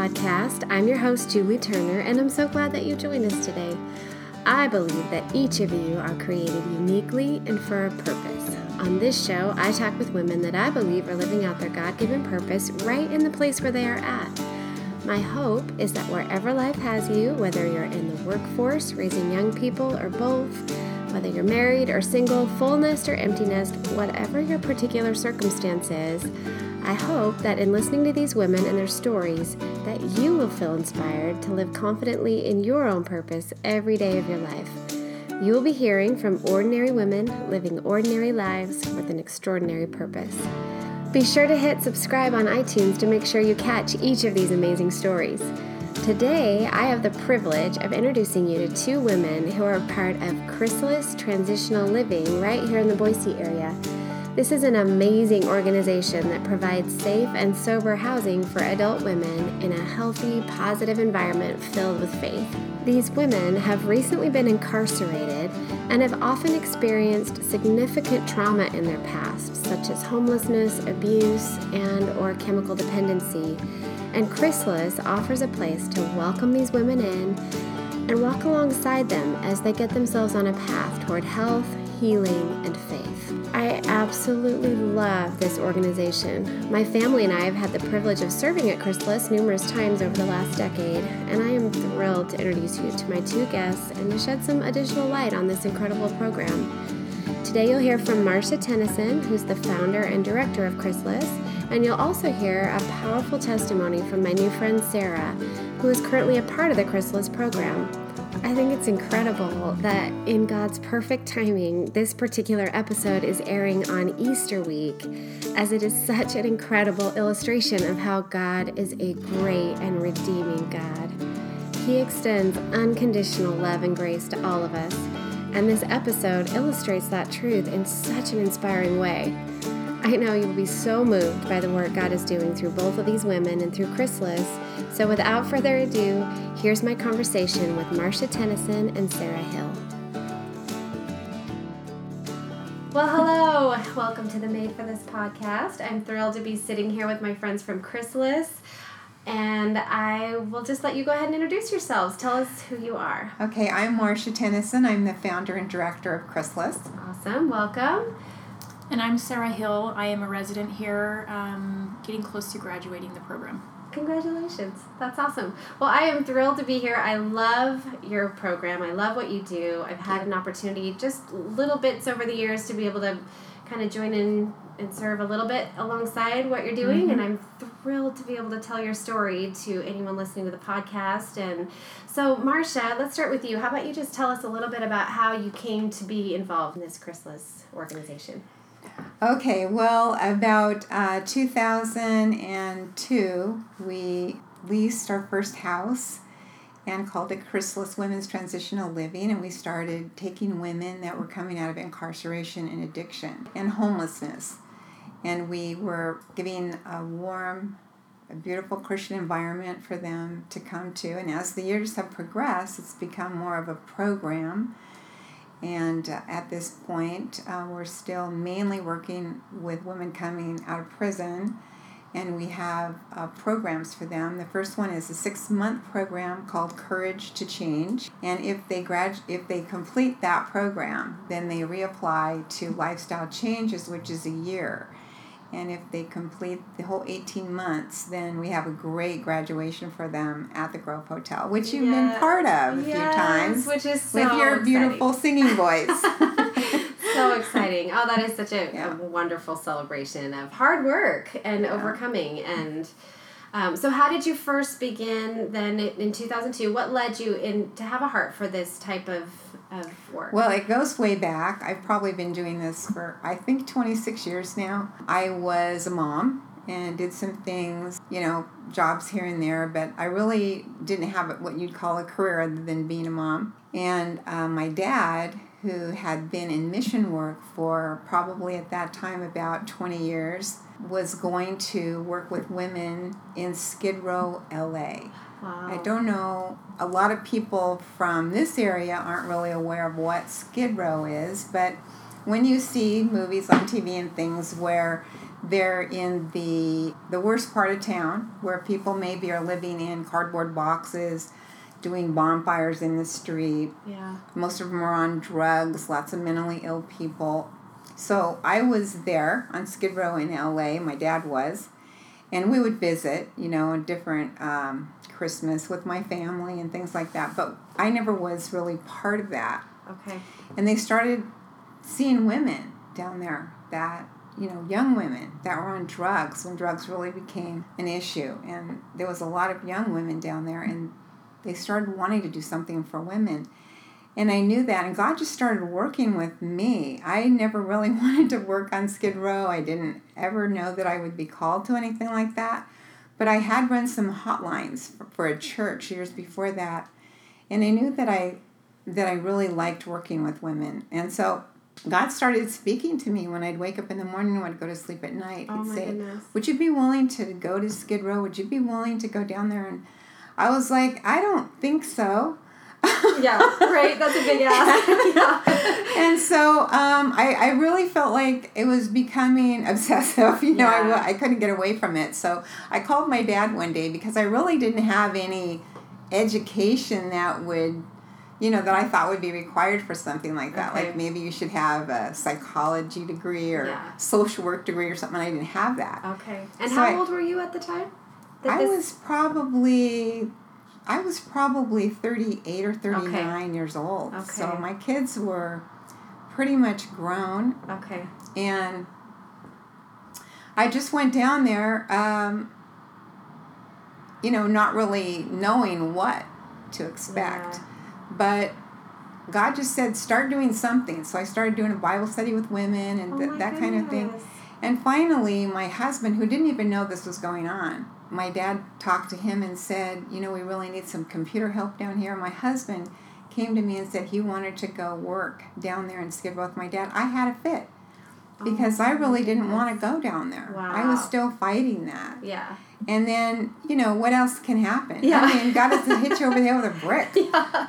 podcast. I'm your host, Julie Turner, and I'm so glad that you joined us today. I believe that each of you are created uniquely and for a purpose. On this show, I talk with women that I believe are living out their God given purpose right in the place where they are at. My hope is that wherever life has you, whether you're in the workforce, raising young people, or both, whether you're married or single, full nest or empty nest, whatever your particular circumstance is, I hope that in listening to these women and their stories, that you will feel inspired to live confidently in your own purpose every day of your life. You will be hearing from ordinary women living ordinary lives with an extraordinary purpose. Be sure to hit subscribe on iTunes to make sure you catch each of these amazing stories. Today, I have the privilege of introducing you to two women who are part of Chrysalis Transitional Living right here in the Boise area. This is an amazing organization that provides safe and sober housing for adult women in a healthy, positive environment filled with faith. These women have recently been incarcerated and have often experienced significant trauma in their past, such as homelessness, abuse, and or chemical dependency and Chrysalis offers a place to welcome these women in and walk alongside them as they get themselves on a path toward health, healing, and faith. I absolutely love this organization. My family and I have had the privilege of serving at Chrysalis numerous times over the last decade, and I am thrilled to introduce you to my two guests and to shed some additional light on this incredible program. Today you'll hear from Marcia Tennyson, who's the founder and director of Chrysalis, and you'll also hear a powerful testimony from my new friend Sarah, who is currently a part of the Chrysalis program. I think it's incredible that in God's perfect timing, this particular episode is airing on Easter week, as it is such an incredible illustration of how God is a great and redeeming God. He extends unconditional love and grace to all of us, and this episode illustrates that truth in such an inspiring way. I know you'll be so moved by the work God is doing through both of these women and through Chrysalis. So, without further ado, here's my conversation with Marcia Tennyson and Sarah Hill. Well, hello. Welcome to the Made for This podcast. I'm thrilled to be sitting here with my friends from Chrysalis. And I will just let you go ahead and introduce yourselves. Tell us who you are. Okay, I'm Marcia Tennyson. I'm the founder and director of Chrysalis. Awesome. Welcome. And I'm Sarah Hill. I am a resident here, um, getting close to graduating the program. Congratulations. That's awesome. Well, I am thrilled to be here. I love your program. I love what you do. I've had an opportunity just little bits over the years to be able to kind of join in and serve a little bit alongside what you're doing mm-hmm. and I'm thrilled to be able to tell your story to anyone listening to the podcast and so Marcia let's start with you how about you just tell us a little bit about how you came to be involved in this Chrysalis organization Okay, well, about uh, 2002, we leased our first house and called it Chrysalis Women's Transitional Living, and we started taking women that were coming out of incarceration and addiction and homelessness. And we were giving a warm, a beautiful Christian environment for them to come to. And as the years have progressed, it's become more of a program and uh, at this point, uh, we're still mainly working with women coming out of prison, and we have uh, programs for them. The first one is a six-month program called Courage to Change, and if they grad if they complete that program, then they reapply to Lifestyle Changes, which is a year. And if they complete the whole 18 months, then we have a great graduation for them at the Grove Hotel, which you've been part of a yes, few times. Which is so With your exciting. beautiful singing voice. so exciting. Oh, that is such a, yeah. a, wonderful celebration of hard work and yeah. overcoming. And um, so, how did you first begin then in 2002? What led you in to have a heart for this type of of work? Well, it goes way back. I've probably been doing this for, I think, 26 years now. I was a mom and did some things, you know, jobs here and there, but I really didn't have what you'd call a career other than being a mom. And uh, my dad, who had been in mission work for probably at that time about 20 years, was going to work with women in Skid Row, LA. Wow. I don't know. A lot of people from this area aren't really aware of what Skid Row is, but when you see movies on TV and things where they're in the the worst part of town where people maybe are living in cardboard boxes doing bonfires in the street Yeah. most of them are on drugs lots of mentally ill people so i was there on skid row in la my dad was and we would visit you know a different um, christmas with my family and things like that but i never was really part of that. Okay. and they started seeing women down there that you know young women that were on drugs when drugs really became an issue. And there was a lot of young women down there and they started wanting to do something for women and i knew that and god just started working with me i never really wanted to work on skid row i didn't ever know that i would be called to anything like that but i had run some hotlines for, for a church years before that and i knew that i that I really liked working with women. And so God started speaking to me when I'd wake up in the morning and I'd go to sleep at night. Oh He'd my say, goodness. Would you be willing to go to Skid Row? Would you be willing to go down there? And I was like, I don't think so. Yeah. Right. That's a big ask. yeah. and so um, I, I really felt like it was becoming obsessive. You know, I, Yeah. wa- I couldn't get away from it. So I called my dad one day because I really didn't have any education that would, you know, that I thought would be required for something like that. Okay. Like maybe you should have a psychology degree or Yeah. social work degree or something. I didn't have that. Okay. And So how I- old were you at the time? I this- was probably I was probably 38 or 39 years old. So my kids were pretty much grown Okay. and I just went down there um, you know not really knowing what to expect. Yeah. But God just said start doing something. So I started doing a Bible study with women and Oh th- that kind of thing. And finally, my husband, who didn't even know this was going on, my dad talked to him and said, You know, we really need some computer help down here. My husband came to me and said he wanted to go work down there in Skid Row with my dad. I had a fit oh, because Oh I really didn't want to go down there. I was still fighting that. Yeah. And then, you know, what else can happen? Yeah. I mean, God doesn't hit you over the head with a brick. Yeah.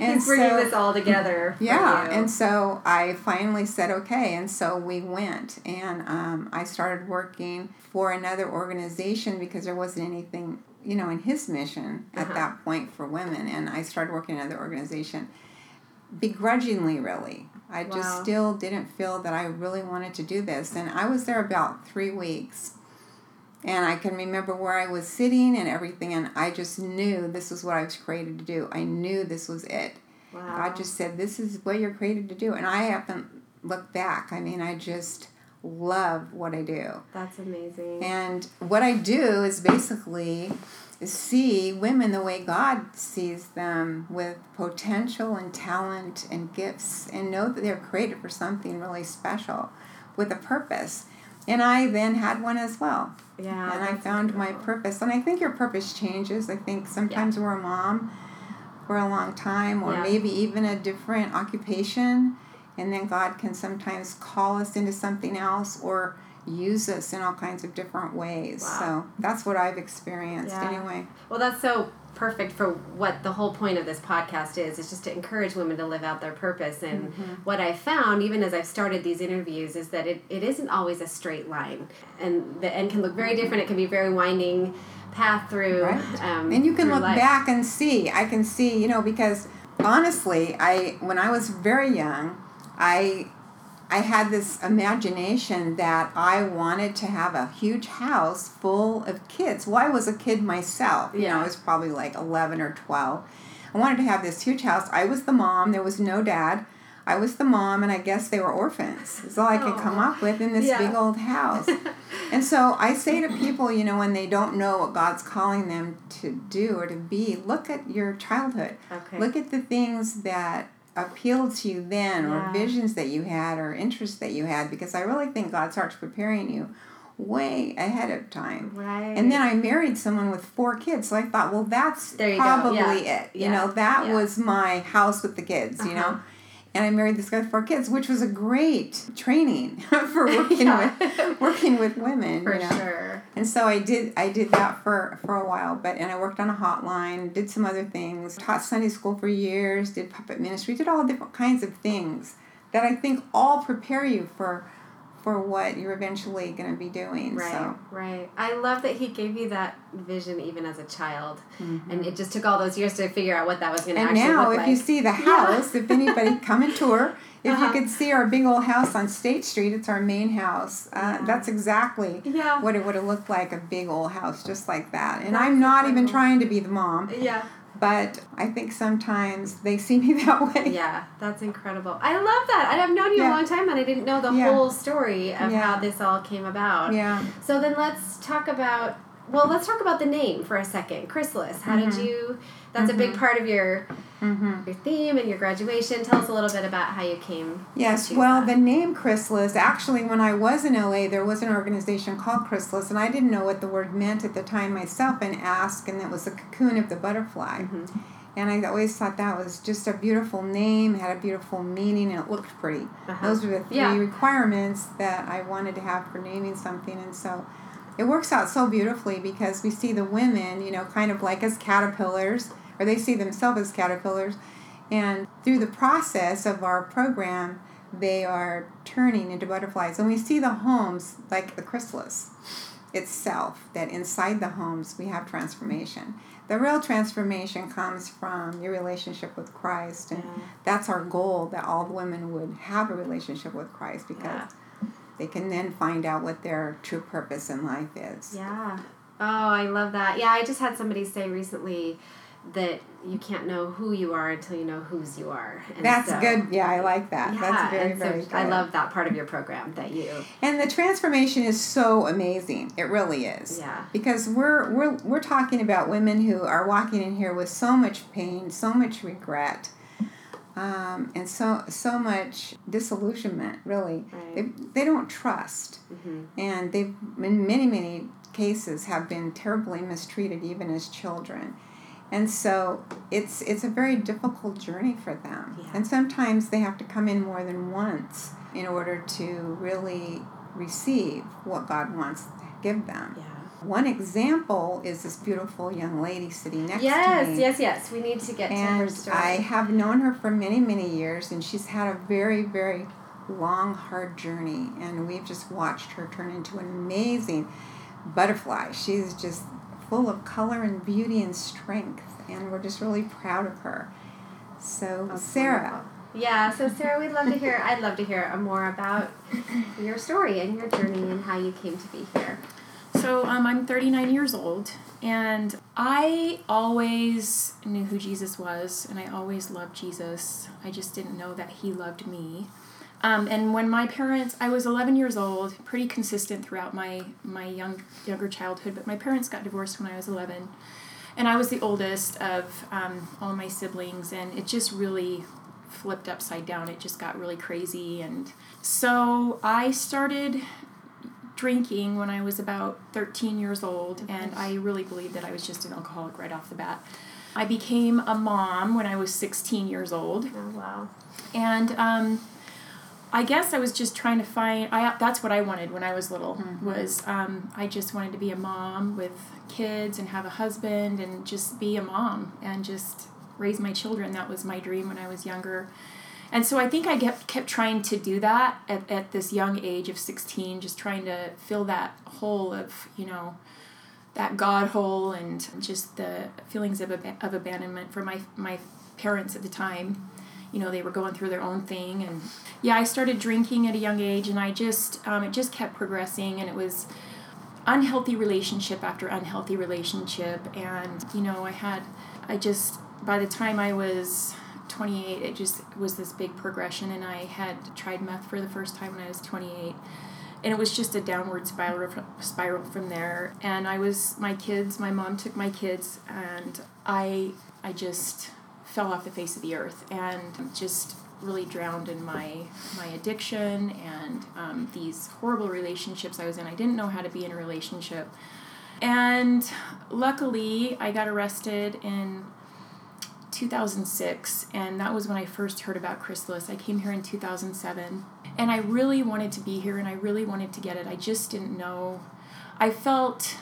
And He's bringing so- this all together. Yeah, and so I finally said okay, and so we went, and um, I started working for another organization because there wasn't anything, you know, in his mission at Uh-huh. that point for women, and I started working in another organization, begrudgingly, really. I just Wow. still didn't feel that I really wanted to do this, and I was there about three weeks. And I can remember where I was sitting and everything, and I just knew this was what I was created to do. I knew this was it. wow. God just said, This is what you're created to do. And I haven't looked back. I mean, I just love what I do. That's amazing. And what I do is basically see women the way God sees them with potential and talent and gifts and know that they're created for something really special with a purpose. And I then had one as well. yeah. and I found my purpose. And I think your purpose changes. I think sometimes we're a mom for a long time, or Yeah. maybe even a different occupation, and then God can sometimes call us into something else or use us in all kinds of different ways. Wow. So that's what I've experienced Yeah. anyway. Well, that's so perfect for what the whole point of this podcast is. It's just to encourage women to live out their purpose. And Mm-hmm. what I found, even as I've started these interviews, is that it, it isn't always a straight line. And the end can look very different. It can be very winding path through. Right. Um, and you can look life. back and see i can see you know because honestly i when i was very young i i had this imagination that i wanted to have a huge house full of kids well i was a kid myself you know Yeah. i was probably like 11 or 12 i wanted to have this huge house i was the mom there was no dad I was the mom, and I guess they were orphans. Is all I could come up with in this Yeah. big old house. And so I say to people, you know, when they don't know what God's calling them to do or to be, look at your childhood. Okay. Look at the things that appealed to you then, Yeah. or visions that you had, or interests that you had, because I really think God starts preparing you way ahead of time. Right. And then I married someone with four kids, so I thought, well, that's you probably yeah, it. You yeah, know, that yeah. was my house with the kids, you Uh-huh. know. And I married this guy with four kids, which was a great training for working with working with women. For you know. sure. And so I did I did that for for a while, but and I worked on a hotline, did some other things, taught Sunday school for years, did puppet ministry, did all different kinds of things that I think all prepare you for for what you're eventually going to be doing. Right, So, right. I love that he gave you that vision even as a child, Mhm. and it just took all those years to figure out what that was going to and actually now, if like. you see the house, if anybody come and tour, if Uh-huh. you could see our big old house on State Street, it's our main house. Uh, Yeah. That's exactly yeah, what it would have looked like a big old house just like that. And That's I'm not even trying to be the mom, yeah, but I think sometimes they see me that way. yeah. That's incredible. I love that. I have known you a long time, and I didn't know the Yeah. whole story of Yeah. how this all came about. Yeah. So then let's talk about. Well, let's talk about the name for a second, Chrysalis. How did Mhm. you? That's a big part of your hmm your theme and your graduation. Tell us a little bit about how you came. Yes, well, that. the name Chrysalis, actually, when I was in LA, there was an organization called Chrysalis, and I didn't know what the word meant at the time myself and asked, and it was the cocoon of the butterfly. Mhm. And I always thought that was just a beautiful name, had a beautiful meaning, and it looked pretty. Uh-huh. Those were the three Yeah. requirements that I wanted to have for naming something, and so it works out so beautifully because we see the women, you know, kind of like as caterpillars, or they see themselves as caterpillars, and through the process of our program, they are turning into butterflies. And we see the homes like the chrysalis itself, that inside the homes we have transformation. The real transformation comes from your relationship with Christ, and Yeah. that's our goal that all the women would have a relationship with Christ because Yeah. they can then find out what their true purpose in life is. Yeah. Oh, I love that. Yeah, I just had somebody say recently that you can't know who you are until you know whose you are. And That's so- good. Yeah, I like that. Yeah, That's very, so very good. I love that part of your program that you. And the transformation is so amazing. It really is. Yeah. Because we're we're we're talking about women who are walking in here with so much pain, so much regret, um, and so so much disillusionment. Really, Right. they they don't trust, hmm and they've in many many cases have been terribly mistreated even as children. And so it's it's a very difficult journey for them. Yeah. And sometimes they have to come in more than once in order to really receive what God wants to give them. Yeah. One example is this beautiful young lady sitting next to Yes, me. yes, yes. Yes. We need to get to her And story. I have known her for many, many years, and she's had a very, very long, hard journey. And we've just watched her turn into an amazing butterfly. She's just full of color and beauty and strength, and we're just really proud of her. So, That's Sarah, wonderful. Yeah, so Sarah, we'd love to hear. I'd love to hear more about your story and your journey and how you came to be here. So um, I'm 39 years old, and I always knew who Jesus was, and I always loved Jesus. I just didn't know that He loved me. Um, and when my parents, I was 11 years old, pretty consistent throughout my my young younger childhood. But my parents got divorced when I was 11, and I was the oldest of um, all my siblings, and it just really flipped upside down. It just got really crazy, and so I started drinking when I was about 13 years old, and I really believed that I was just an alcoholic right off the bat. I became a mom when I was 16 years old, Oh wow. and um, I guess I was just trying to find. I that's what I wanted when I was little. Mhm. Was um, I just wanted to be a mom with kids and have a husband and just be a mom and just raise my children. That was my dream when I was younger. And so I think I kept, kept trying to do that at, at this young age of 16, just trying to fill that hole of, you know, that God hole and just the feelings of, ab- of abandonment for my, my parents at the time. You know, they were going through their own thing. And yeah, I started drinking at a young age and I just, um, it just kept progressing and it was unhealthy relationship after unhealthy relationship. And, you know, I had, I just, by the time I was 28, it just was this big progression, and I had tried meth for the first time when I was 28. And it was just a downward spiral spiral from there. And I was my kids. My mom took my kids, and I I just fell off the face of the earth, and just really drowned in my my addiction and um, these horrible relationships I was in. I didn't know how to be in a relationship, and luckily I got arrested in 2006, and that was when I first heard about Chrysalis. I came here in 2007, and I really wanted to be here, and I really wanted to get it. I just didn't know. I felt,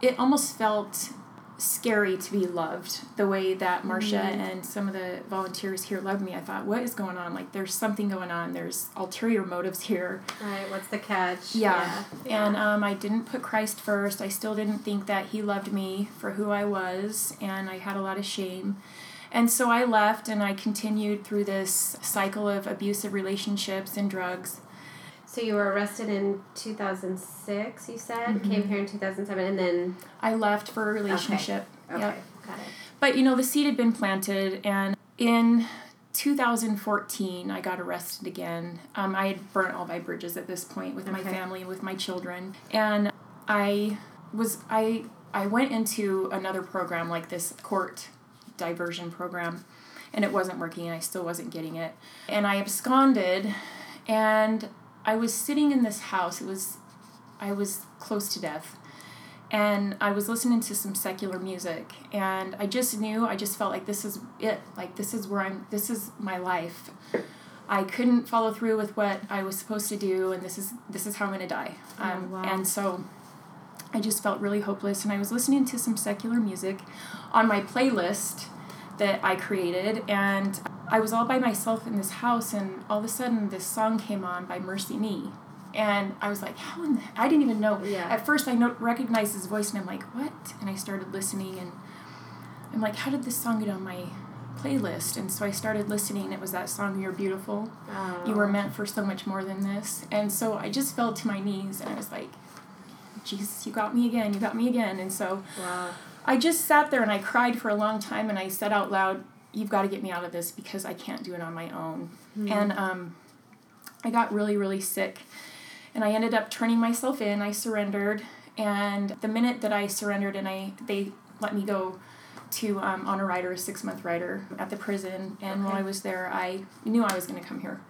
it almost felt scary to be loved the way that Marcia Mhm. and some of the volunteers here loved me. I thought, what is going on? Like, there's something going on. There's ulterior motives here. Right. What's the catch? Yeah. Yeah. And um, I didn't put Christ first. I still didn't think that He loved me for who I was, and I had a lot of shame. And so I left and I continued through this cycle of abusive relationships and drugs. So you were arrested in 2006, you said? Mhm. Came here in 2007, and then. I left for a relationship. Okay, Yep. got it. But you know, the seed had been planted, and in 2014, I got arrested again. Um, I had burnt all my bridges at this point with my family, with my children, and I was I I went into another program like this court diversion program, and it wasn't working, and I still wasn't getting it, and I absconded, and I was sitting in this house. It was I was close to death and I was listening to some secular music and I just knew I just felt like this is it like this is where I'm this is my life I couldn't follow through with what I was supposed to do and this is this is how I'm to die um, Oh, wow. and so I just felt really hopeless and I was listening to some secular music on my playlist that I created and I was all by myself in this house and all of a sudden this song came on by MercyMe. And I was like how in the I didn't even know. Yeah. at first I no- recognized his voice and I'm like what? And I started listening and I'm like how did this song get on my playlist? And so I started listening. It was that song You're Beautiful. Oh. you were oh. meant for so much more than this. And so I just fell to my knees and I was like Jesus you got me again. You got me again. And so Wow. I just sat there and I cried for a long time and I said out loud, You've got to get me out of this because I can't do it on my own. And um, I got really, really sick. And I ended up turning myself in. I surrendered. And the minute that I surrendered and I they let me go to um, on a rider, a six month rider at the prison. And while I was there, I knew I was going to come here.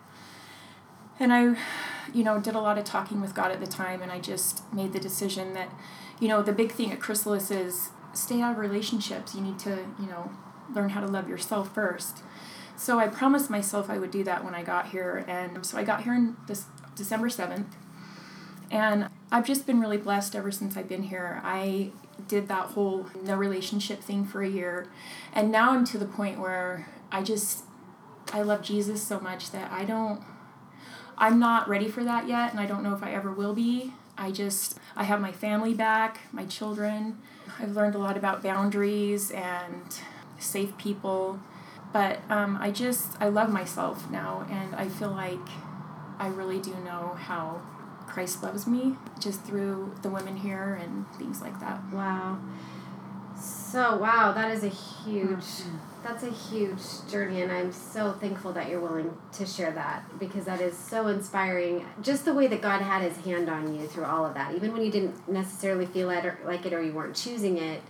And I, you know, did a lot of talking with God at the time, and I just made the decision that, you know, the big thing at Chrysalis is stay out of relationships. You need to, you know, learn how to love yourself first. So I promised myself I would do that when I got here, and so I got here in this December seventh, and I've just been really blessed ever since I've been here. I did that whole no relationship thing for a year, and now I'm to the point where I just I love Jesus so much that I don't I'm not ready for that yet, and I don't know if I ever will be. I just, I have my family back, my children. I've learned a lot about boundaries and safe people. But um, I just, I love myself now, and I feel like I really do know how Christ loves me just through the women here and things like that. Wow. So wow, that is a huge that's a huge journey and I'm so thankful that you're willing to share that because that is so inspiring. Just the way that God had his hand on you through all of that. Even when you didn't necessarily feel it or like it or you weren't choosing it.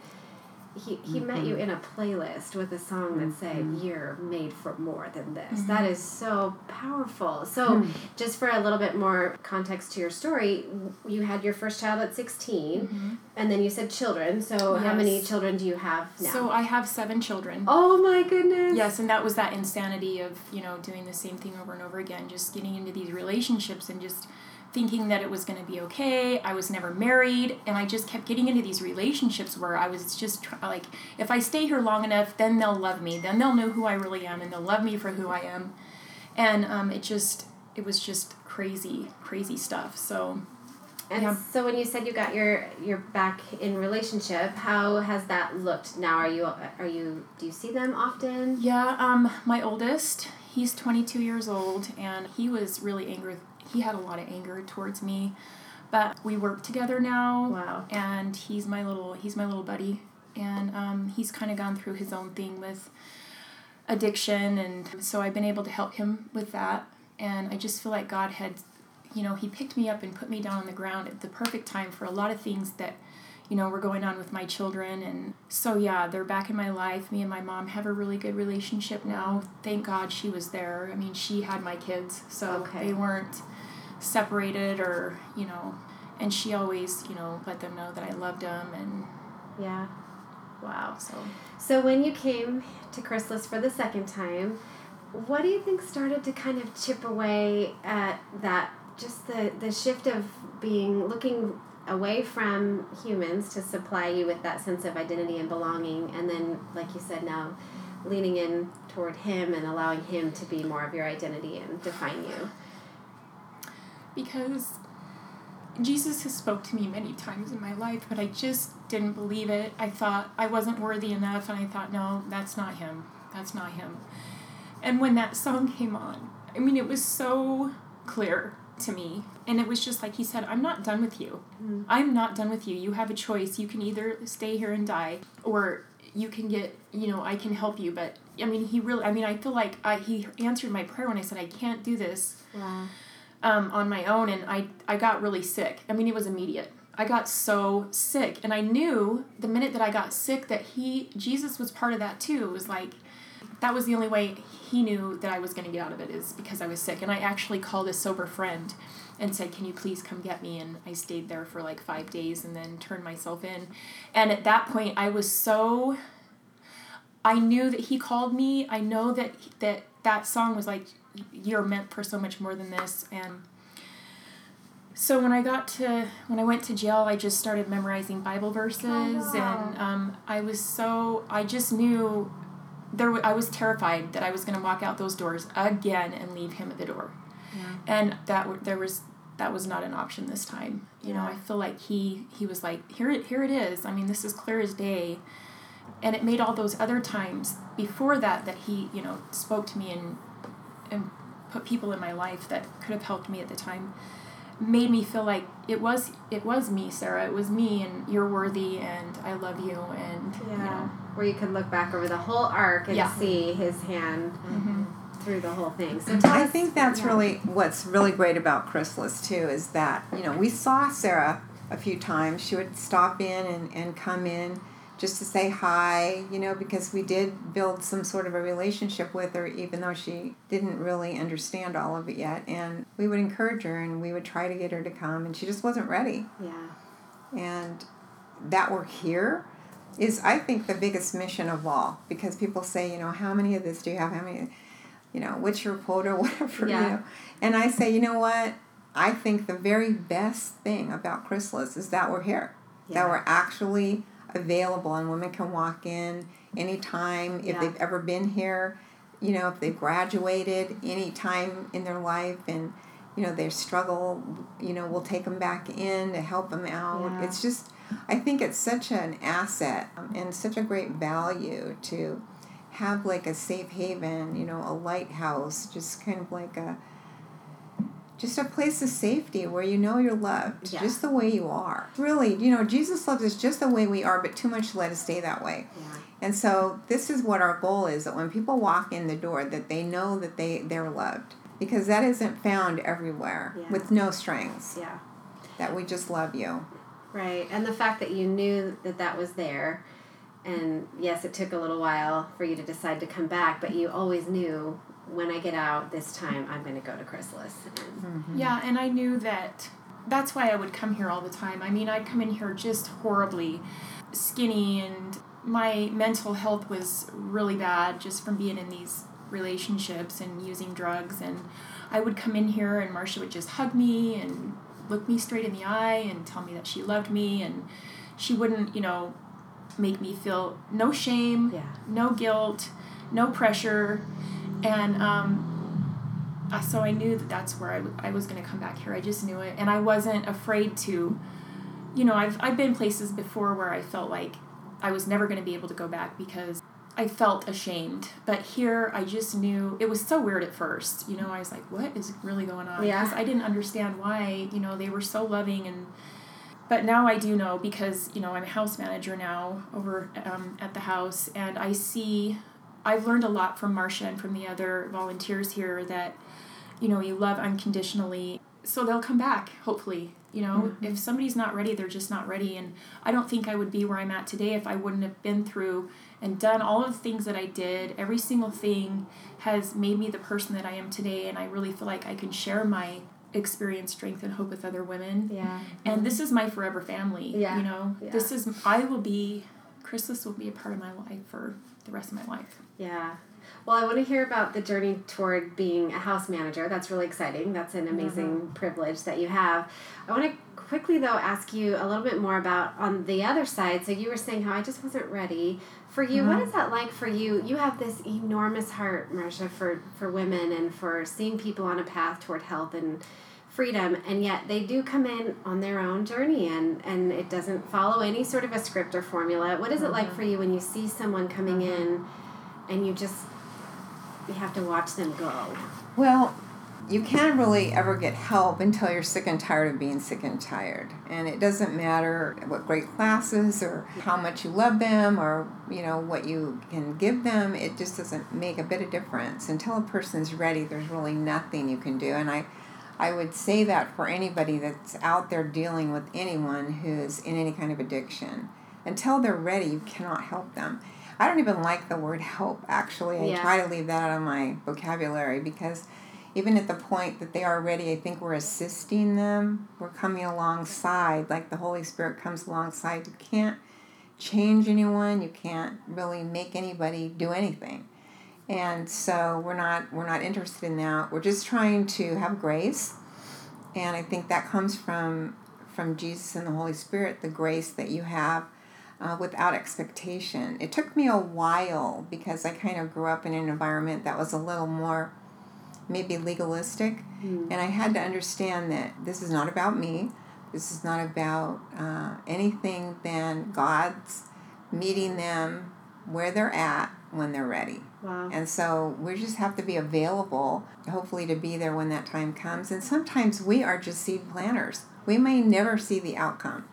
He, he met you mm-hmm. in a playlist with a song that said mm-hmm. you're made for more than this mm-hmm. That is so powerful so hmm. just for a little bit more context to your story you had your first child at 16 and then you said children. So how many children do you have now? So I have seven children. oh my goodness. Yes, and that was that insanity of, you know, doing the same thing over and over again, just getting into these relationships and just thinking that it was going to be okay. I was never married, and I just kept getting into these relationships where I was just try- like, if I stay here long enough, then they'll love me. Then they'll know who I really am, and they'll love me for who I am. And um, it just, it was just crazy, crazy stuff. So, And Yeah. so when you said you got your your back in relationship, how has that looked now? Are you are you do you see them often? Yeah, um, my oldest, he's 22 years old, and he was really angry. He had a lot of anger towards me, but we work together now. Wow. And he's my little he's my little buddy, and um, he's kind of gone through his own thing with addiction, and so I've been able to help him with that. And I just feel like God had, you know, He picked me up and put me down on the ground at the perfect time for a lot of things that you know, were going on with my children. And so, yeah, they're back in my life. Me and my mom have a really good relationship now. Thank God she was there. I mean, she had my kids, so Okay. they weren't separated or, you know, and she always, you know, let them know that I loved them. And Yeah. Wow. so, So when you came to Chrysalis for the second time, what do you think started to kind of chip away at that just the the shift of being looking away from humans to supply you with that sense of identity and belonging, and then, like you said, now leaning in toward Him and allowing Him to be more of your identity and define you? Because Jesus has spoke to me many times in my life, but I just didn't believe it. I thought I wasn't worthy enough, and I thought, no, that's not him. That's not him. And when that song came on, I mean, it was so clear to me. And it was just like he said, I'm not done with you. Mm. I'm not done with you. You have a choice. You can either stay here and die, or you can get, you know, I can help you. But I mean, he really, I mean, I feel like I, he answered my prayer when I said, I can't do this Wow. Um, on my own, and I, I got really sick. I mean, it was immediate. I got so sick, and I knew the minute that I got sick that he, Jesus, was part of that too. It was like, that was the only way he knew that I was going to get out of it is because I was sick. And I actually called a sober friend and said, Can you please come get me? And I stayed there for like five days and then turned myself in. And at that point, I was so. I knew that he called me. I know that that that song was like, You're meant for so much more than this. And so when I got to when I went to jail, I just started memorizing Bible verses, Oh, and um, I was so I just knew there w- I was terrified that I was going to walk out those doors again and leave him at the door, Yeah. and that w- there was that was not an option this time. You know, I feel like he he was like here it here it is. I mean, this is clear as day, and it made all those other times before that that he you know spoke to me and and put people in my life that could have helped me at the time made me feel like it was it was me sarah it was me and you're worthy and i love you and you know Where you can look back over the whole arc and Yeah. see His hand Mhm. through the whole thing. So I us- think that's yeah. really what's really great about Chrysalis too is that you know we saw Sarah a few times. She would stop in and, and come in just to say hi, you know, because we did build some sort of a relationship with her, even though she didn't really understand all of it yet. And we would encourage her and we would try to get her to come, and she just wasn't ready. Yeah. And that we're here is, I think, the biggest mission of all because people say, you know, how many of this do you have? How many, you know, what's your quota, whatever, Yeah. you know. And I say, you know what? I think the very best thing about Chrysalis is that we're here, Yeah. that we're actually available and women can walk in anytime if Yeah. they've ever been here, you know, if they've graduated any time in their life and, you know, they struggle, you know, we'll take them back in to help them out. Yeah. It's just, I think it's such an asset um, and such a great value to have like a safe haven, you know, a lighthouse, just kind of like a, just a place of safety where you know you're loved, Yeah. just the way you are. Really, you know, Jesus loves us just the way we are, but too much to let us stay that way. Yeah. And so this is what our goal is that when people walk in the door that they know that they they're loved because that isn't found everywhere Yeah. with no strings. Yeah. That we just love you. Right. And the fact that you knew that that was there, and yes, it took a little while for you to decide to come back, but you always knew when I get out this time, I'm going to go to Chrysalis. And yeah and i knew that that's why i would come here all the time i mean i'd come in here just horribly skinny and my mental health was really bad just from being in these relationships and using drugs and i would come in here and marcia would just hug me and look me straight in the eye and tell me that she loved me and she wouldn't you know make me feel no shame Yeah. no guilt no pressure and um, uh, so I knew that that's where I, w- I was going to come back here. I just knew it. And I wasn't afraid to, you know, I've, I've been places before where I felt like I was never going to be able to go back because I felt ashamed. But here I just knew it was so weird at first. You know, I was like, what is really going on? Yeah. Because I didn't understand why, you know, they were so loving and. But now I do know because, you know, I'm a house manager now over um, at the house and I see I've learned a lot from Marcia and from the other volunteers here that, you know, you love unconditionally. So they'll come back, hopefully. You know, mm-hmm. if somebody's not ready, they're just not ready. And I don't think I would be where I'm at today if I wouldn't have been through and done all of the things that I did. Every single thing has made me the person that I am today. And I really feel like I can share my experience, strength, and hope with other women. yeah. And this is my forever family. Yeah. You know, Yeah. this is, I will be, Chrysalis will be a part of my life for the rest of my life. Yeah. Well, I want to hear about the journey toward being a house manager. That's really exciting. That's an mm-hmm. amazing privilege that you have. I want to quickly, though, ask you a little bit more about on the other side. So you were saying how I just wasn't ready. For you, what mm-hmm. is that like for you? You have this enormous heart, Marcia, for, for women and for seeing people on a path toward health and freedom, and yet they do come in on their own journey and, and it doesn't follow any sort of a script or formula. What is it like mm-hmm. for you when you see someone coming mm-hmm. in and you just you have to watch them go? Well, you can't really ever get help until you're sick and tired of being sick and tired. And it doesn't matter what great classes or how much you love them or, you know, what you can give them. It just doesn't make a bit of difference. Until a person's ready, there's really nothing you can do. And I I would say that for anybody that's out there dealing with anyone who's in any kind of addiction. Until they're ready, you cannot help them. I don't even like the word help, actually. I Yeah. try to leave that out of my vocabulary because even at the point that they are ready, I think we're assisting them. We're coming alongside, like the Holy Spirit comes alongside. You can't change anyone, you can't really make anybody do anything and so we're not we're not interested in that. We're just trying to have grace. And i think that comes from from jesus and the holy spirit the grace that you have uh, without expectation. It took me a while because i kind of grew up in an environment that was a little more maybe legalistic. And i had to understand that this is not about me. This is not about uh, anything than god's meeting them where they're at when they're ready Wow. and so we just have to be available, hopefully, to be there when that time comes. And sometimes we are just seed planters. We may never see the outcome.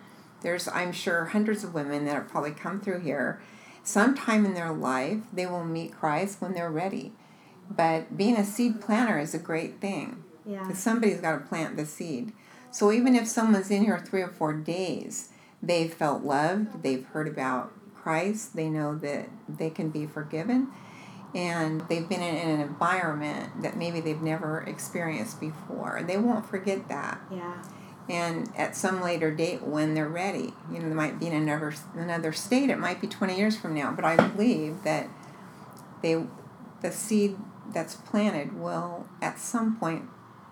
There's, I'm sure, hundreds of women that have probably come through here. Sometime in their life, they will meet Christ when they're ready. But being a seed planter is a great thing Yeah. because somebody's got to plant the seed. So even if someone's in here three or four days, they've felt loved, they've heard about Christ, they know that they can be forgiven, and they've been in an environment that maybe they've never experienced before. They won't forget that. Yeah. And at some later date, when they're ready, you know, they might be in another another state. It might be twenty years from now, but I believe that they, the seed that's planted will at some point,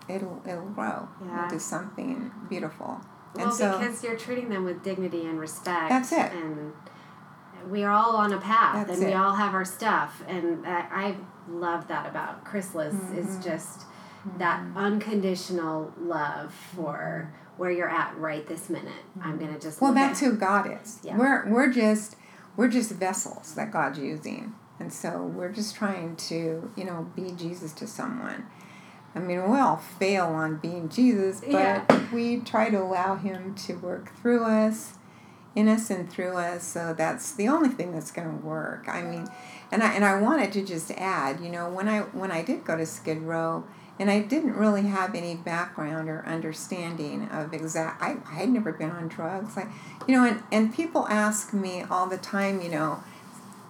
it'll it'll grow Yeah. into something beautiful. Well, and so because you're treating them with dignity and respect. That's it. And we are all on a path, That's and we all have our stuff. And I, I love that about Chrysalis Mm-hmm. is just that unconditional love for where you're at right this minute. I'm gonna just well, that's at- who God is. Yeah. We're we're just we're just vessels that God's using, and so we're just trying to you know be Jesus to someone. I mean, we all fail on being Jesus, but Yeah. we try to allow Him to work through us, in us and through us. So that's the only thing that's going to work. I mean, and I and I wanted to just add, you know, when I when I did go to Skid Row, and I didn't really have any background or understanding of exact. I, I had never been on drugs, like you know, and and people ask me all the time, you know,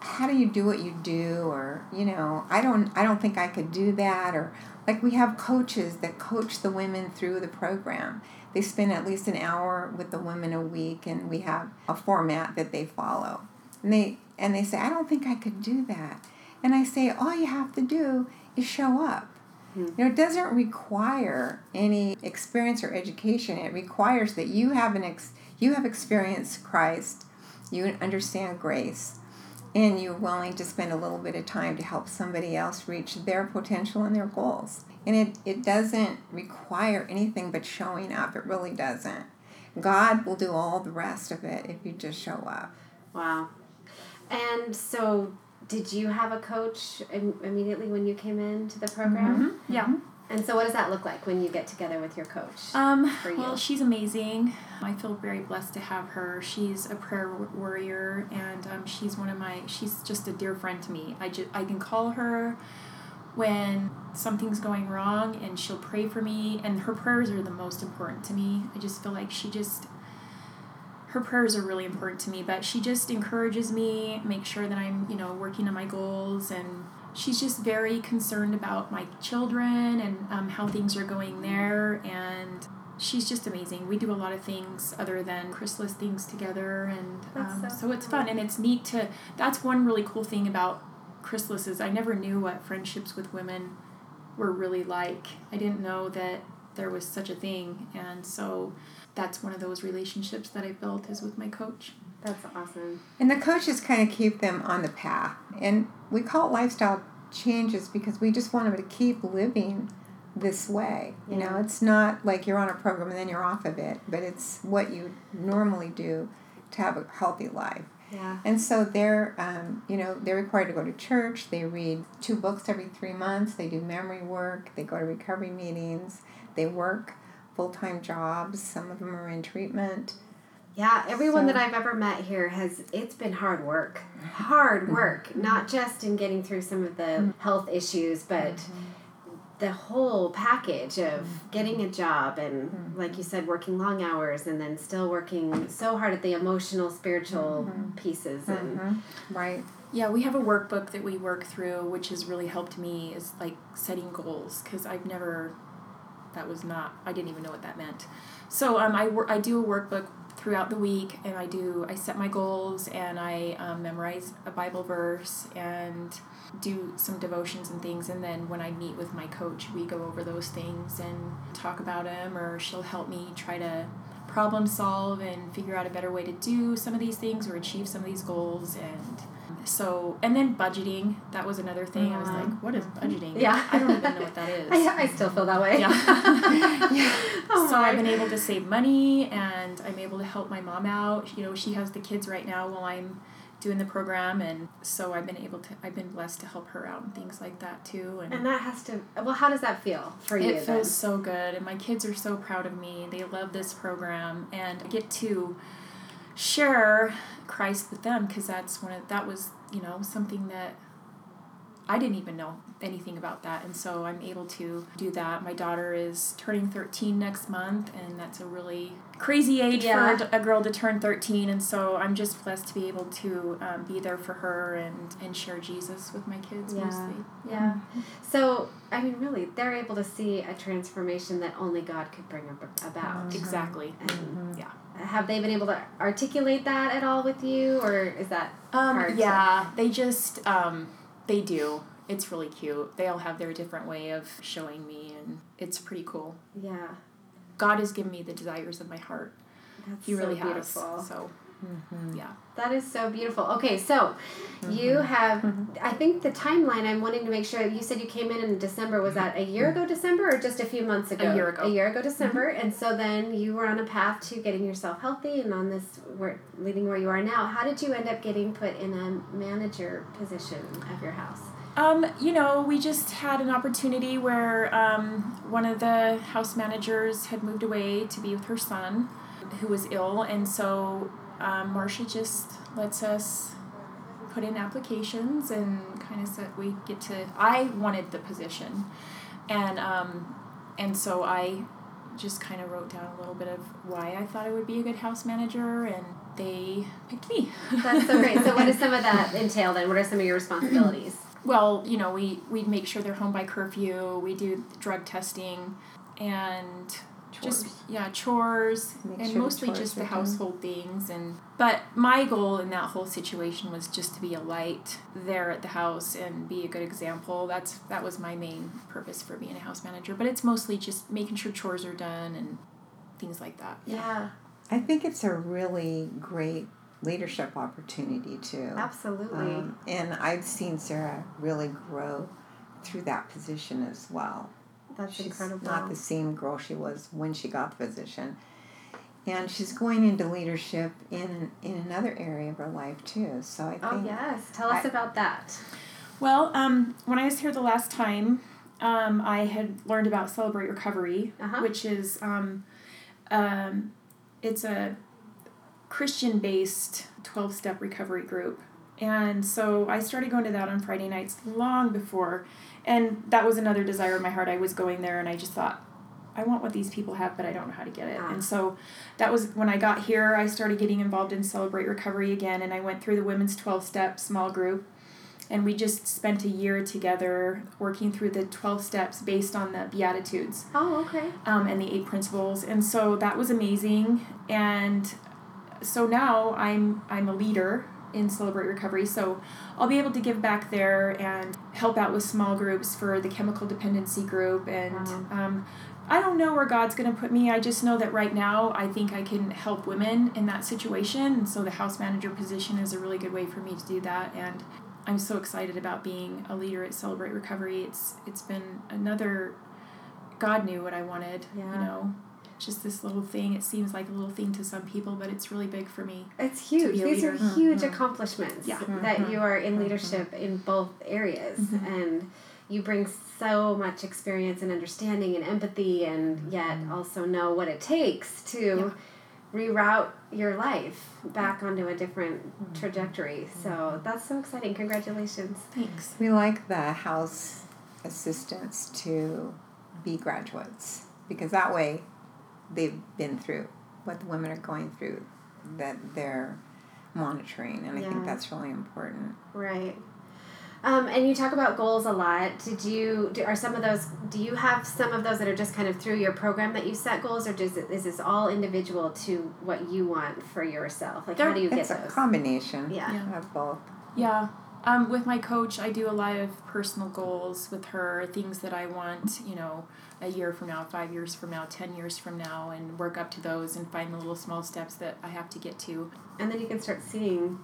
how do you do what you do, or you know, I don't I don't think I could do that, or like we have coaches that coach the women through the program. They spend at least an hour with the women a week, and we have a format that they follow. And they and they say, I don't think I could do that. And I say, all you have to do is show up. Hmm. You know, it doesn't require any experience or education. It requires that you have an ex- you have experienced Christ, you understand grace, and you're willing to spend a little bit of time to help somebody else reach their potential and their goals. And it, it doesn't require anything but showing up. It really doesn't. God will do all the rest of it if you just show up. Wow. And so, did you have a coach Im- immediately when you came into the program? Yeah. And so, what does that look like when you get together with your coach? Um, For you. well, she's amazing. I feel very blessed to have her. She's a prayer warrior, and um, she's one of my. She's just a dear friend to me. I just I can call her when something's going wrong, and she'll pray for me. And her prayers are the most important to me. I just feel like she just. Her prayers are really important to me, but she just encourages me, makes sure that I'm, you know, working on my goals, and she's just very concerned about my children and um, how things are going there and she's just amazing we do a lot of things other than chrysalis things together and um, so so, it's fun and it's neat to that's one really cool thing about chrysalis is i never knew what friendships with women were really like i didn't know that there was such a thing and so that's one of those relationships that I built is with my coach. That's awesome. And the coaches kind of keep them on the path. And we call it lifestyle changes because we just want them to keep living this way. You know, it's not like you're on a program and then you're off of it, but it's what you normally do to have a healthy life. Yeah. And so they're, um, you know, they're required to go to church. They read two books every three months. They do memory work. They go to recovery meetings. They work full time jobs. Some of them are in treatment. Yeah, everyone So- that I've ever met here has it's been hard work. Hard work, not just in getting through some of the health issues, but the whole package of getting a job and like you said working long hours and then still working so hard at the emotional spiritual pieces and Mhm. Right. Yeah, we have a workbook that we work through, which has really helped me is like setting goals because I've never, that was not, I didn't even know what that meant. So um, I, wor- I do a workbook throughout the week and I do, I set my goals and I um, memorize a Bible verse and do some devotions and things. And then when I meet with my coach, we go over those things and talk about them or she'll help me try to problem solve and figure out a better way to do some of these things or achieve some of these goals and so and then budgeting that was another thing i was Uh-huh. like what is budgeting Yeah. i don't even know what that is I, I still feel that way. yeah. Oh so my. i've been able to save money and i'm able to help my mom out you know she has the kids right now while i'm doing the program and so i've been able to i've been blessed to help her out and things like that too and, And that has to well how does that feel for you it then? feels so good and my kids are so proud of me they love this program and i get to share christ with them because that's one of that was you know something that i didn't even know anything about that and so i'm able to do that my daughter is turning 13 next month and that's a really crazy age Yeah. for a, girl to turn 13 and so i'm just blessed to be able to um, be there for her and and share jesus with my kids Yeah. mostly Yeah. So, I mean, really, they're able to see a transformation that only God could bring ab- about. exactly And yeah have they been able to articulate that at all with you, or is that Um, hard to- yeah, they just um, they do. It's really cute. They all have their different way of showing me, and it's pretty cool. yeah, God has given me the desires of my heart. that's He so really beautiful. has. So yeah. That is so beautiful. Okay, so mm-hmm. you have, mm-hmm. I think the timeline. I'm wanting to make sure. You said you came in in December. Was that a year ago December or just a few months ago? A year ago. A year ago December, and so then you were on a path to getting yourself healthy and on this where leading where you are now. How did you end up getting put in a manager position of your house? Um, you know, we just had an opportunity where um, one of the house managers had moved away to be with her son, who was ill, and so um, Marcia just lets us put in applications and kind of said we get to. I wanted the position, and um, and so I just kind of wrote down a little bit of why I thought I would be a good house manager, and they picked me. That's so great. So what does some of that entail then? What are some of your responsibilities? Well, you know, we we make sure they're home by curfew. We do drug testing, and just yeah chores Make and sure the mostly chores just are the done. household things and but my goal in that whole situation was just to be a light there at the house and be a good example that's that was my main purpose for being a house manager but it's mostly just making sure chores are done and things like that Yeah, I think it's a really great leadership opportunity too. absolutely. Um, and I've seen Sarah really grow through that position as well. That's she's incredible. not the same girl she was when she got the position. And she's going into leadership in in another area of her life too. So I think oh yes, tell us I- about that. well um, when i was here the last time um, i had learned about celebrate recovery Uh-huh. which is um, um, it's a christian based 12 step recovery group and so i started going to that on friday nights long before and that was another desire of my heart. I was going there and i just thought i want what these people have but i don't know how to get it. Ah. and so that was when i got here i started getting involved in celebrate recovery again and i went through the women's 12 step small group. And we just spent a year together working through the 12 steps based on the beatitudes. Oh, okay. um, and the eight principles. And so that was amazing. And so now i'm i'm a leader in celebrate recovery. So i'll be able to give back there and help out with small groups for the chemical dependency group and Wow. um, I don't know where God's going to put me. I just know that right now I think I can help women in that situation. And so the house manager position is a really good way for me to do that. And I'm so excited about being a leader at Celebrate Recovery. It's it's been another God knew what I wanted, Yeah. you know. Just this little thing. It seems like a little thing to some people, but it's really big for me. It's huge. be a These are leader. huge mm-hmm. accomplishments Yeah. that mm-hmm. you are in mm-hmm. leadership in both areas. And you bring so much experience and understanding and empathy, and yet also know what it takes to reroute your life back onto a different trajectory. So that's so exciting. Congratulations. Thanks. We like the house assistants to be graduates because that way they've been through what the women are going through that they're monitoring and I think that's really important. Right. Um, and you talk about goals a lot. Did you do, are some of those? Do you have some of those that are just kind of through your program that you set goals, or does it, is this all individual to what you want for yourself? Like, how do you get those? it's a combination Yeah. Yeah. of both. Yeah. Um, with my coach, I do a lot of personal goals with her, things that I want, you know, a year from now, five years from now, 10 years from now, and work up to those and find the little small steps that I have to get to. And then you can start seeing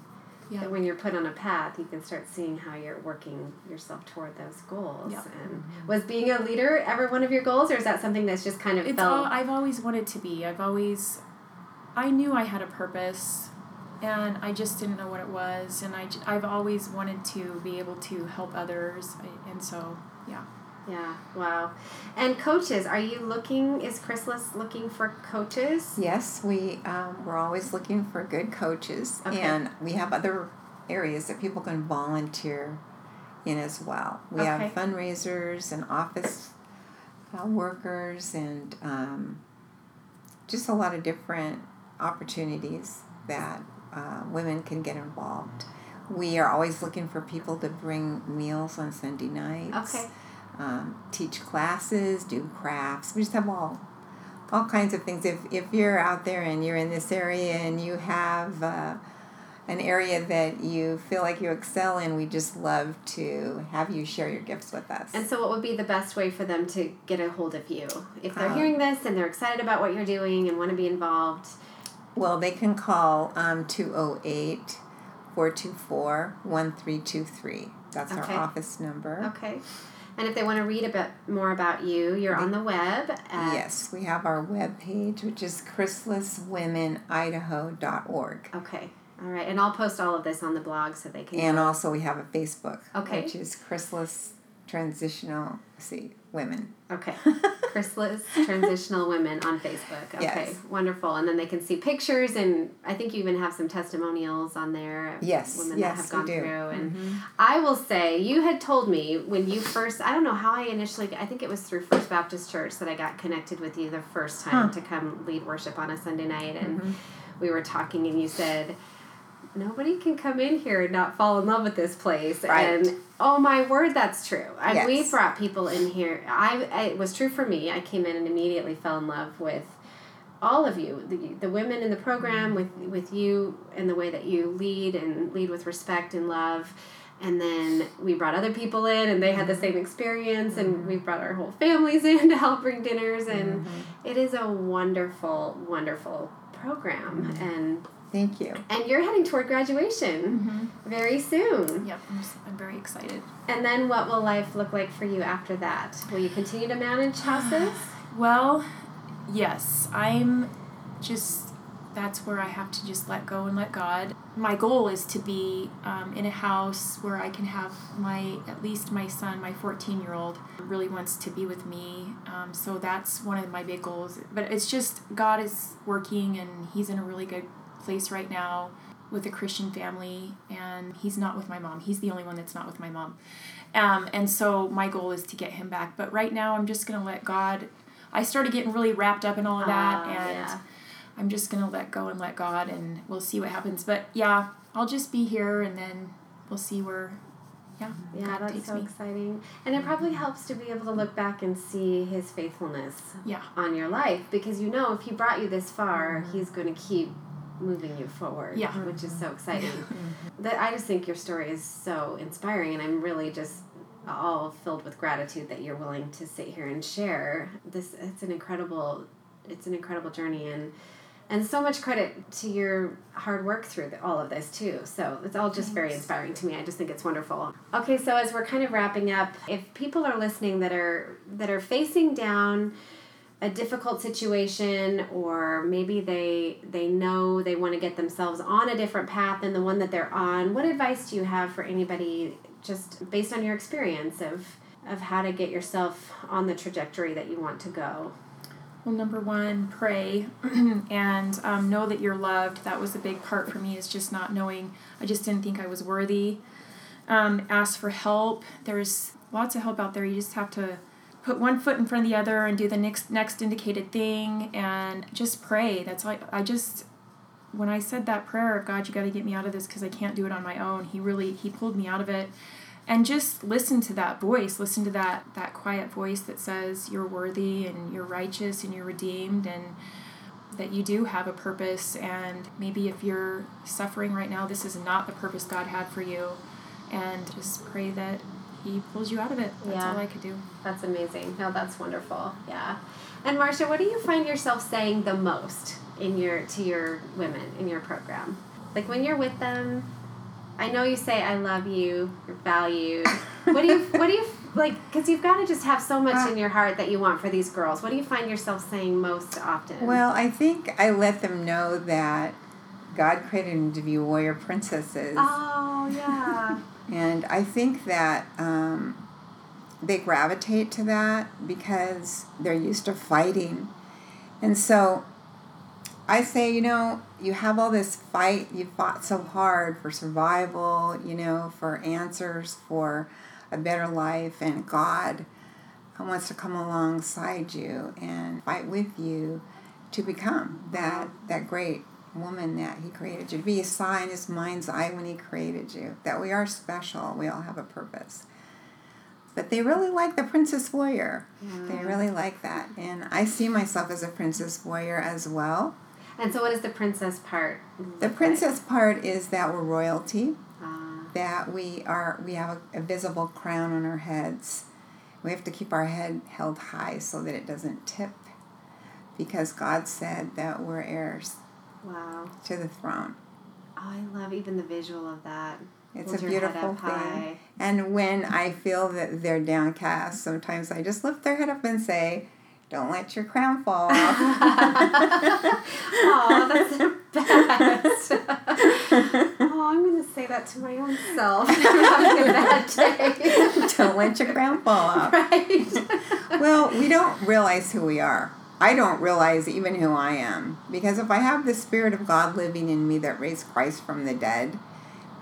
Yeah. that when you're put on a path, you can start seeing how you're working yourself toward those goals. Yep. And was being a leader ever one of your goals, or is that something that's just kind of It's felt? all I've always wanted to be. I've always, I knew I had a purpose, and I just didn't know what it was. And I, I've always wanted to be able to help others, and so yeah. yeah. Wow. And coaches, are you looking? Is Chrysalis looking for coaches? Yes, we um, we're always looking for good coaches, Okay. and we have other areas that people can volunteer in as well. We Okay. have fundraisers and office uh, workers, and um, just a lot of different opportunities that uh, women can get involved. We are always looking for people to bring meals on Sunday nights. Okay. Um, teach classes, do crafts. We just have all all kinds of things. If if you're out there and you're in this area and you have uh, an area that you feel like you excel in, we just love to have you share your gifts with us. And so, what would be the best way for them to get a hold of you if they're Uh, hearing this and they're excited about what you're doing and want to be involved? Well, they can call um, 208 424 1323. That's Okay. our office number. Okay. And if they want to read a bit more about you, you're on the web at Yes, we have our web page, which is chrysaliswomenidaho.org. Okay. All right. And I'll post all of this on the blog so they can And also we have a Facebook, Okay. which is Chrysalis Transitional see Women. Okay. Chrysalis Transitional Women on Facebook. Okay. Yes. Wonderful. And then they can see pictures and I think you even have some testimonials on there Yes, women yes, that have gone do. Mm-hmm. through. And I will say you had told me when you first I don't know how I initially I think it was through First Baptist Church that I got connected with you the first time Huh. Mm-hmm. to come lead worship on a Sunday night and we were talking and you said nobody can come in here and not fall in love with this place. Right. and oh my word that's true. And we brought people in here. I, I it was true for me. I came in and immediately fell in love with all of you the, the women in the program mm-hmm. with with you and the way that you lead and lead with respect and love. And then we brought other people in and they had the mm-hmm. same experience and mm-hmm. we brought our whole families in to help bring dinners. And it is a wonderful wonderful program. And Thank you. and you're heading toward graduation very soon. Yep. I'm, just, I'm very excited. And then what will life look like for you after that? Will you continue to manage houses? Well, yes, I'm just that's where I have to just let go and let God. My goal is to be um, in a house where I can have my at least my son, my 14 year old, really wants to be with me. Um, so that's one of my big goals. But it's just God is working and He's in a really good place right now with a Christian family, and He's not with my mom. He's the only one that's not with my mom. Um, and so my goal is to get him back. But right now, I'm just gonna let God. I started getting really wrapped up in all of that, Ah, and yeah. I'm just gonna let go and let God, and we'll see what happens. But yeah, I'll just be here, and then we'll see where. Yeah, Yeah, God that's so me. exciting. And it probably helps to be able to look back and see his faithfulness Yeah. on your life because you know if he brought you this far, he's going to keep moving you forward, Mm-hmm. Yeah. which is so exciting. That I just think your story is so inspiring and I'm really just all filled with gratitude that you're willing to sit here and share. This it's an incredible it's an incredible journey and and so much credit to your hard work through the, all of this too so it's all just Thanks. very inspiring to me i just think it's wonderful okay so as we're kind of wrapping up if people are listening that are that are facing down a difficult situation or maybe they they know they want to get themselves on a different path than the one that they're on what advice do you have for anybody just based on your experience of of how to get yourself on the trajectory that you want to go well, number one, pray and um, know that you're loved. That was a big part for me, is just not knowing. I just didn't think I was worthy. Um, ask for help. There's lots of help out there. You just have to put one foot in front of the other and do the next next indicated thing and just pray. That's like I just when I said that prayer, of God, you got to get me out of this because I can't do it on my own. He really he pulled me out of it and just listen to that voice listen to that that quiet voice that says you're worthy and you're righteous and you're redeemed and that you do have a purpose and maybe if you're suffering right now this is not the purpose god had for you and just pray that he pulls you out of it that's yeah. all i could do that's amazing no that's wonderful yeah and marcia what do you find yourself saying the most in your to your women in your program like when you're with them I know you say I love you, you're valued. What do you what do you like cuz you've got to just have so much uh, in your heart that you want for these girls. What do you find yourself saying most often? Well, I think I let them know that God created them to be warrior princesses. Oh, yeah. and I think that um, they gravitate to that because they're used to fighting. And so I say, you know, you have all this fight, you fought so hard for survival, you know, for answers, for a better life, and God wants to come alongside you and fight with you to become that that great woman that he created you to be a sign in his mind's eye when he created you that we are special we all have a purpose but they really like the princess warrior yeah. they really like that and i see myself as a princess warrior as well and so, what is the princess part? The princess like? part is that we're royalty. Uh, that we are we have a, a visible crown on our heads. We have to keep our head held high so that it doesn't tip, because God said that we're heirs. Wow. To the throne. Oh, I love even the visual of that. It's Hold a beautiful thing. High. And when I feel that they're downcast, sometimes I just lift their head up and say, don't let your crown fall off. oh, that's the best. oh, I'm going to say that to my own self. having a bad day. don't let your crown fall off. Right. well, we don't realize who we are. I don't realize even who I am. Because if I have the Spirit of God living in me that raised Christ from the dead,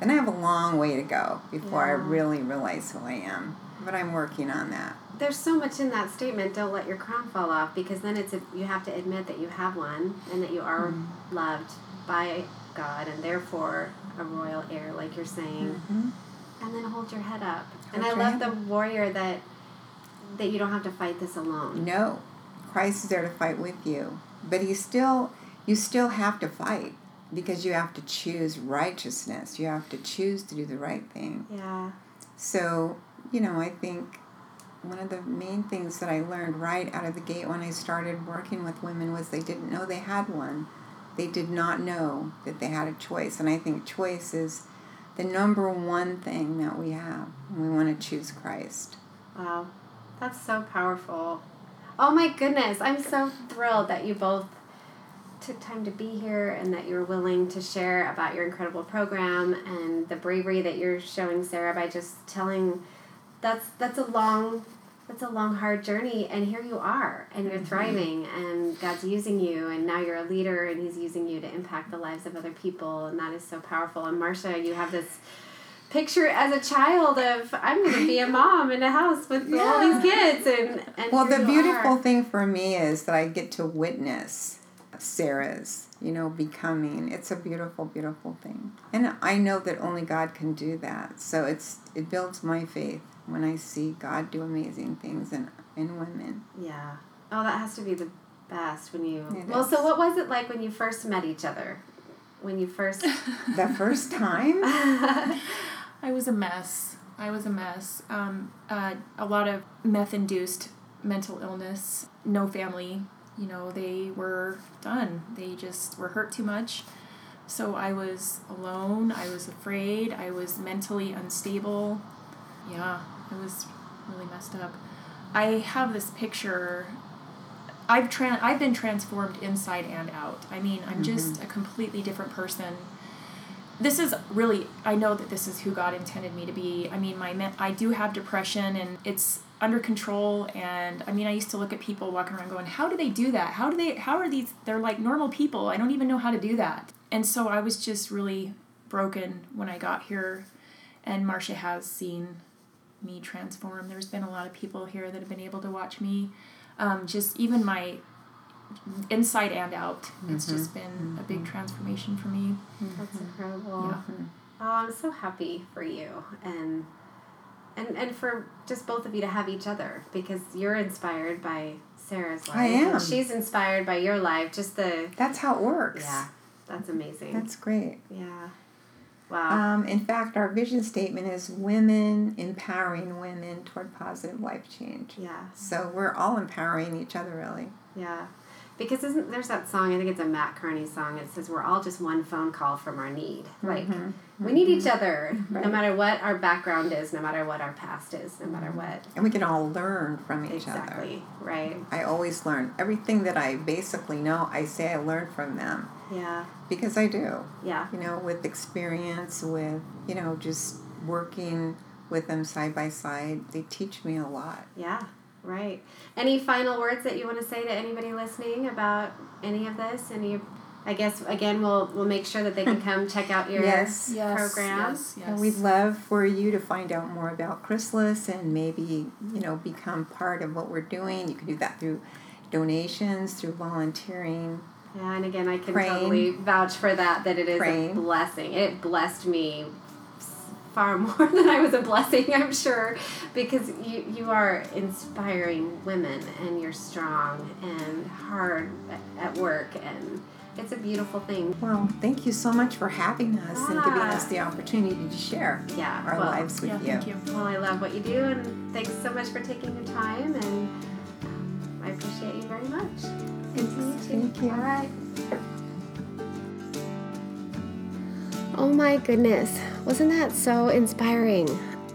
then I have a long way to go before yeah. I really realize who I am. But I'm working on that there's so much in that statement don't let your crown fall off because then it's a, you have to admit that you have one and that you are mm-hmm. loved by god and therefore a royal heir like you're saying mm-hmm. and then hold your head up hold and i love the warrior that that you don't have to fight this alone no christ is there to fight with you but he still you still have to fight because you have to choose righteousness you have to choose to do the right thing yeah so you know i think one of the main things that I learned right out of the gate when I started working with women was they didn't know they had one. They did not know that they had a choice. And I think choice is the number one thing that we have we want to choose Christ. Wow. That's so powerful. Oh my goodness. I'm so thrilled that you both took time to be here and that you're willing to share about your incredible program and the bravery that you're showing Sarah by just telling that's that's a long that's a long hard journey and here you are and you're mm-hmm. thriving and god's using you and now you're a leader and he's using you to impact the lives of other people and that is so powerful and marcia you have this picture as a child of i'm going to be a mom in a house with yeah. all these kids and, and well the beautiful are. thing for me is that i get to witness sarah's you know becoming it's a beautiful beautiful thing and i know that only god can do that so it's it builds my faith when I see God do amazing things in in women. Yeah. Oh, that has to be the best when you. It well, is. so what was it like when you first met each other? When you first. the first time. I was a mess. I was a mess. Um, uh, a lot of meth induced mental illness, no family. You know, they were done. They just were hurt too much. So I was alone. I was afraid. I was mentally unstable. Yeah, it was really messed up. I have this picture. I've tran- I've been transformed inside and out. I mean, I'm just a completely different person this is really i know that this is who god intended me to be. I mean my i do have depression and it's under control and i mean i used to look at people walking around going how do they do that? How do they how are these they're like normal people. I don't even know how to do that. And so i was just really broken when i got here. And marcia has seen me transform. There's been a lot of people here that have been able to watch me. Um, just even my inside and out it's mm-hmm. just been a big mm-hmm. transformation for me That's mm-hmm. incredible. Yeah. Oh, I'm so happy for you and and and for just both of you to have each other because you're inspired by Sarah's life. I am. She's inspired by your life. Just the That's how it works. yeah, that's amazing. That's great. yeah. Wow. Um, in fact, our vision statement is women empowering women toward positive life change. yeah. So we're all empowering each other, really. Yeah. Because isn't there's that song, I think it's a Mat Kearney song, it says we're all just one phone call from our need. Like mm-hmm. we need each other mm-hmm. no matter what our background is, no matter what our past is, no matter mm-hmm. what. And we can all learn from each other. Exactly. Right. I always learn. Everything that I basically know, I say I learned from them Yeah. because I do. Yeah. You know, with experience, with, you know, just working with them side by side, they teach me a lot. Yeah. Right. Any final words that you want to say to anybody listening about any of this? Any I guess again we'll we'll make sure that they can come check out your Yes. program. yes, yes. And we'd love for you to find out more about Chrysalis and maybe, you know, become part of what we're doing. You can do that through donations, through volunteering. Yeah, and again, I can Praying. totally vouch for that. That it is Praying. a blessing. It blessed me s- far more than I was a blessing. I'm sure, because you you are inspiring women, and you're strong and hard at- at work, and it's a beautiful thing. Well, thank you so much for having us and giving Ah. us the opportunity to share Yeah, our well, lives with yeah, you. thank you. Well, I love what you do, and thanks so much for taking the time, and um, I appreciate you very much. Good to you. Thank you. All right. Oh my goodness, wasn't that so inspiring?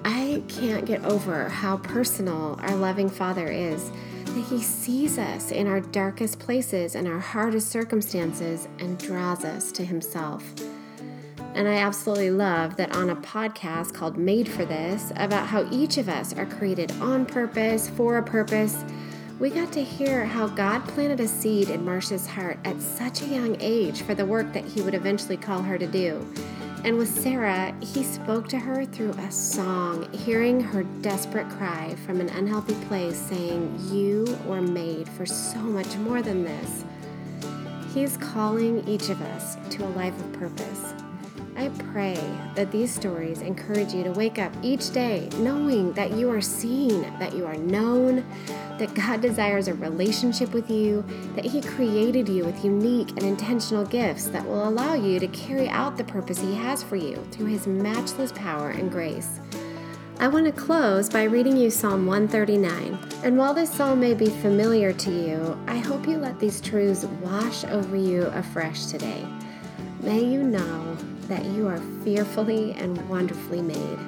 I can't get over how personal our loving Father is. That He sees us in our darkest places and our hardest circumstances and draws us to Himself. And I absolutely love that on a podcast called Made for This, about how each of us are created on purpose, for a purpose, we got to hear how God planted a seed in Marcia's heart at such a young age for the work that He would eventually call her to do. And with Sarah, He spoke to her through a song, hearing her desperate cry from an unhealthy place, saying, You were made for so much more than this. He's calling each of us to a life of purpose. I pray that these stories encourage you to wake up each day knowing that you are seen, that you are known, that God desires a relationship with you, that He created you with unique and intentional gifts that will allow you to carry out the purpose He has for you through His matchless power and grace. I want to close by reading you Psalm 139. And while this psalm may be familiar to you, I hope you let these truths wash over you afresh today. May you know that you are fearfully and wonderfully made,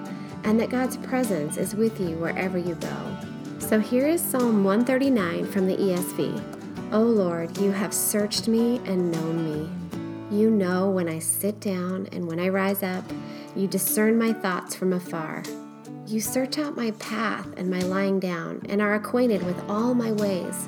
and that God's presence is with you wherever you go. So here is Psalm 139 from the ESV. O Lord, you have searched me and known me. You know when I sit down and when I rise up. You discern my thoughts from afar. You search out my path and my lying down, and are acquainted with all my ways.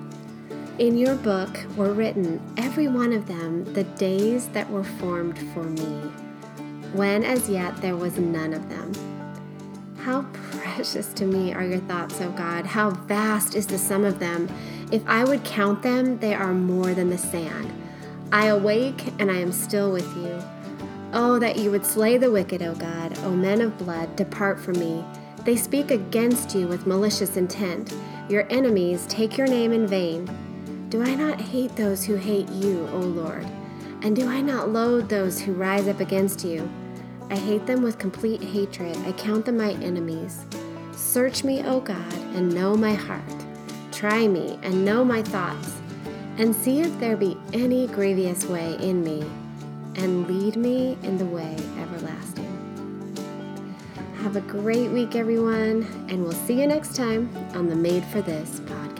In your book were written, every one of them, the days that were formed for me, when as yet there was none of them. How precious to me are your thoughts, O God! How vast is the sum of them! If I would count them, they are more than the sand. I awake and I am still with you. Oh, that you would slay the wicked, O God! O men of blood, depart from me. They speak against you with malicious intent. Your enemies take your name in vain. Do I not hate those who hate you, O Lord? And do I not loathe those who rise up against you? I hate them with complete hatred. I count them my enemies. Search me, O God, and know my heart. Try me and know my thoughts, and see if there be any grievous way in me, and lead me in the way everlasting. Have a great week, everyone, and we'll see you next time on the Made for This podcast.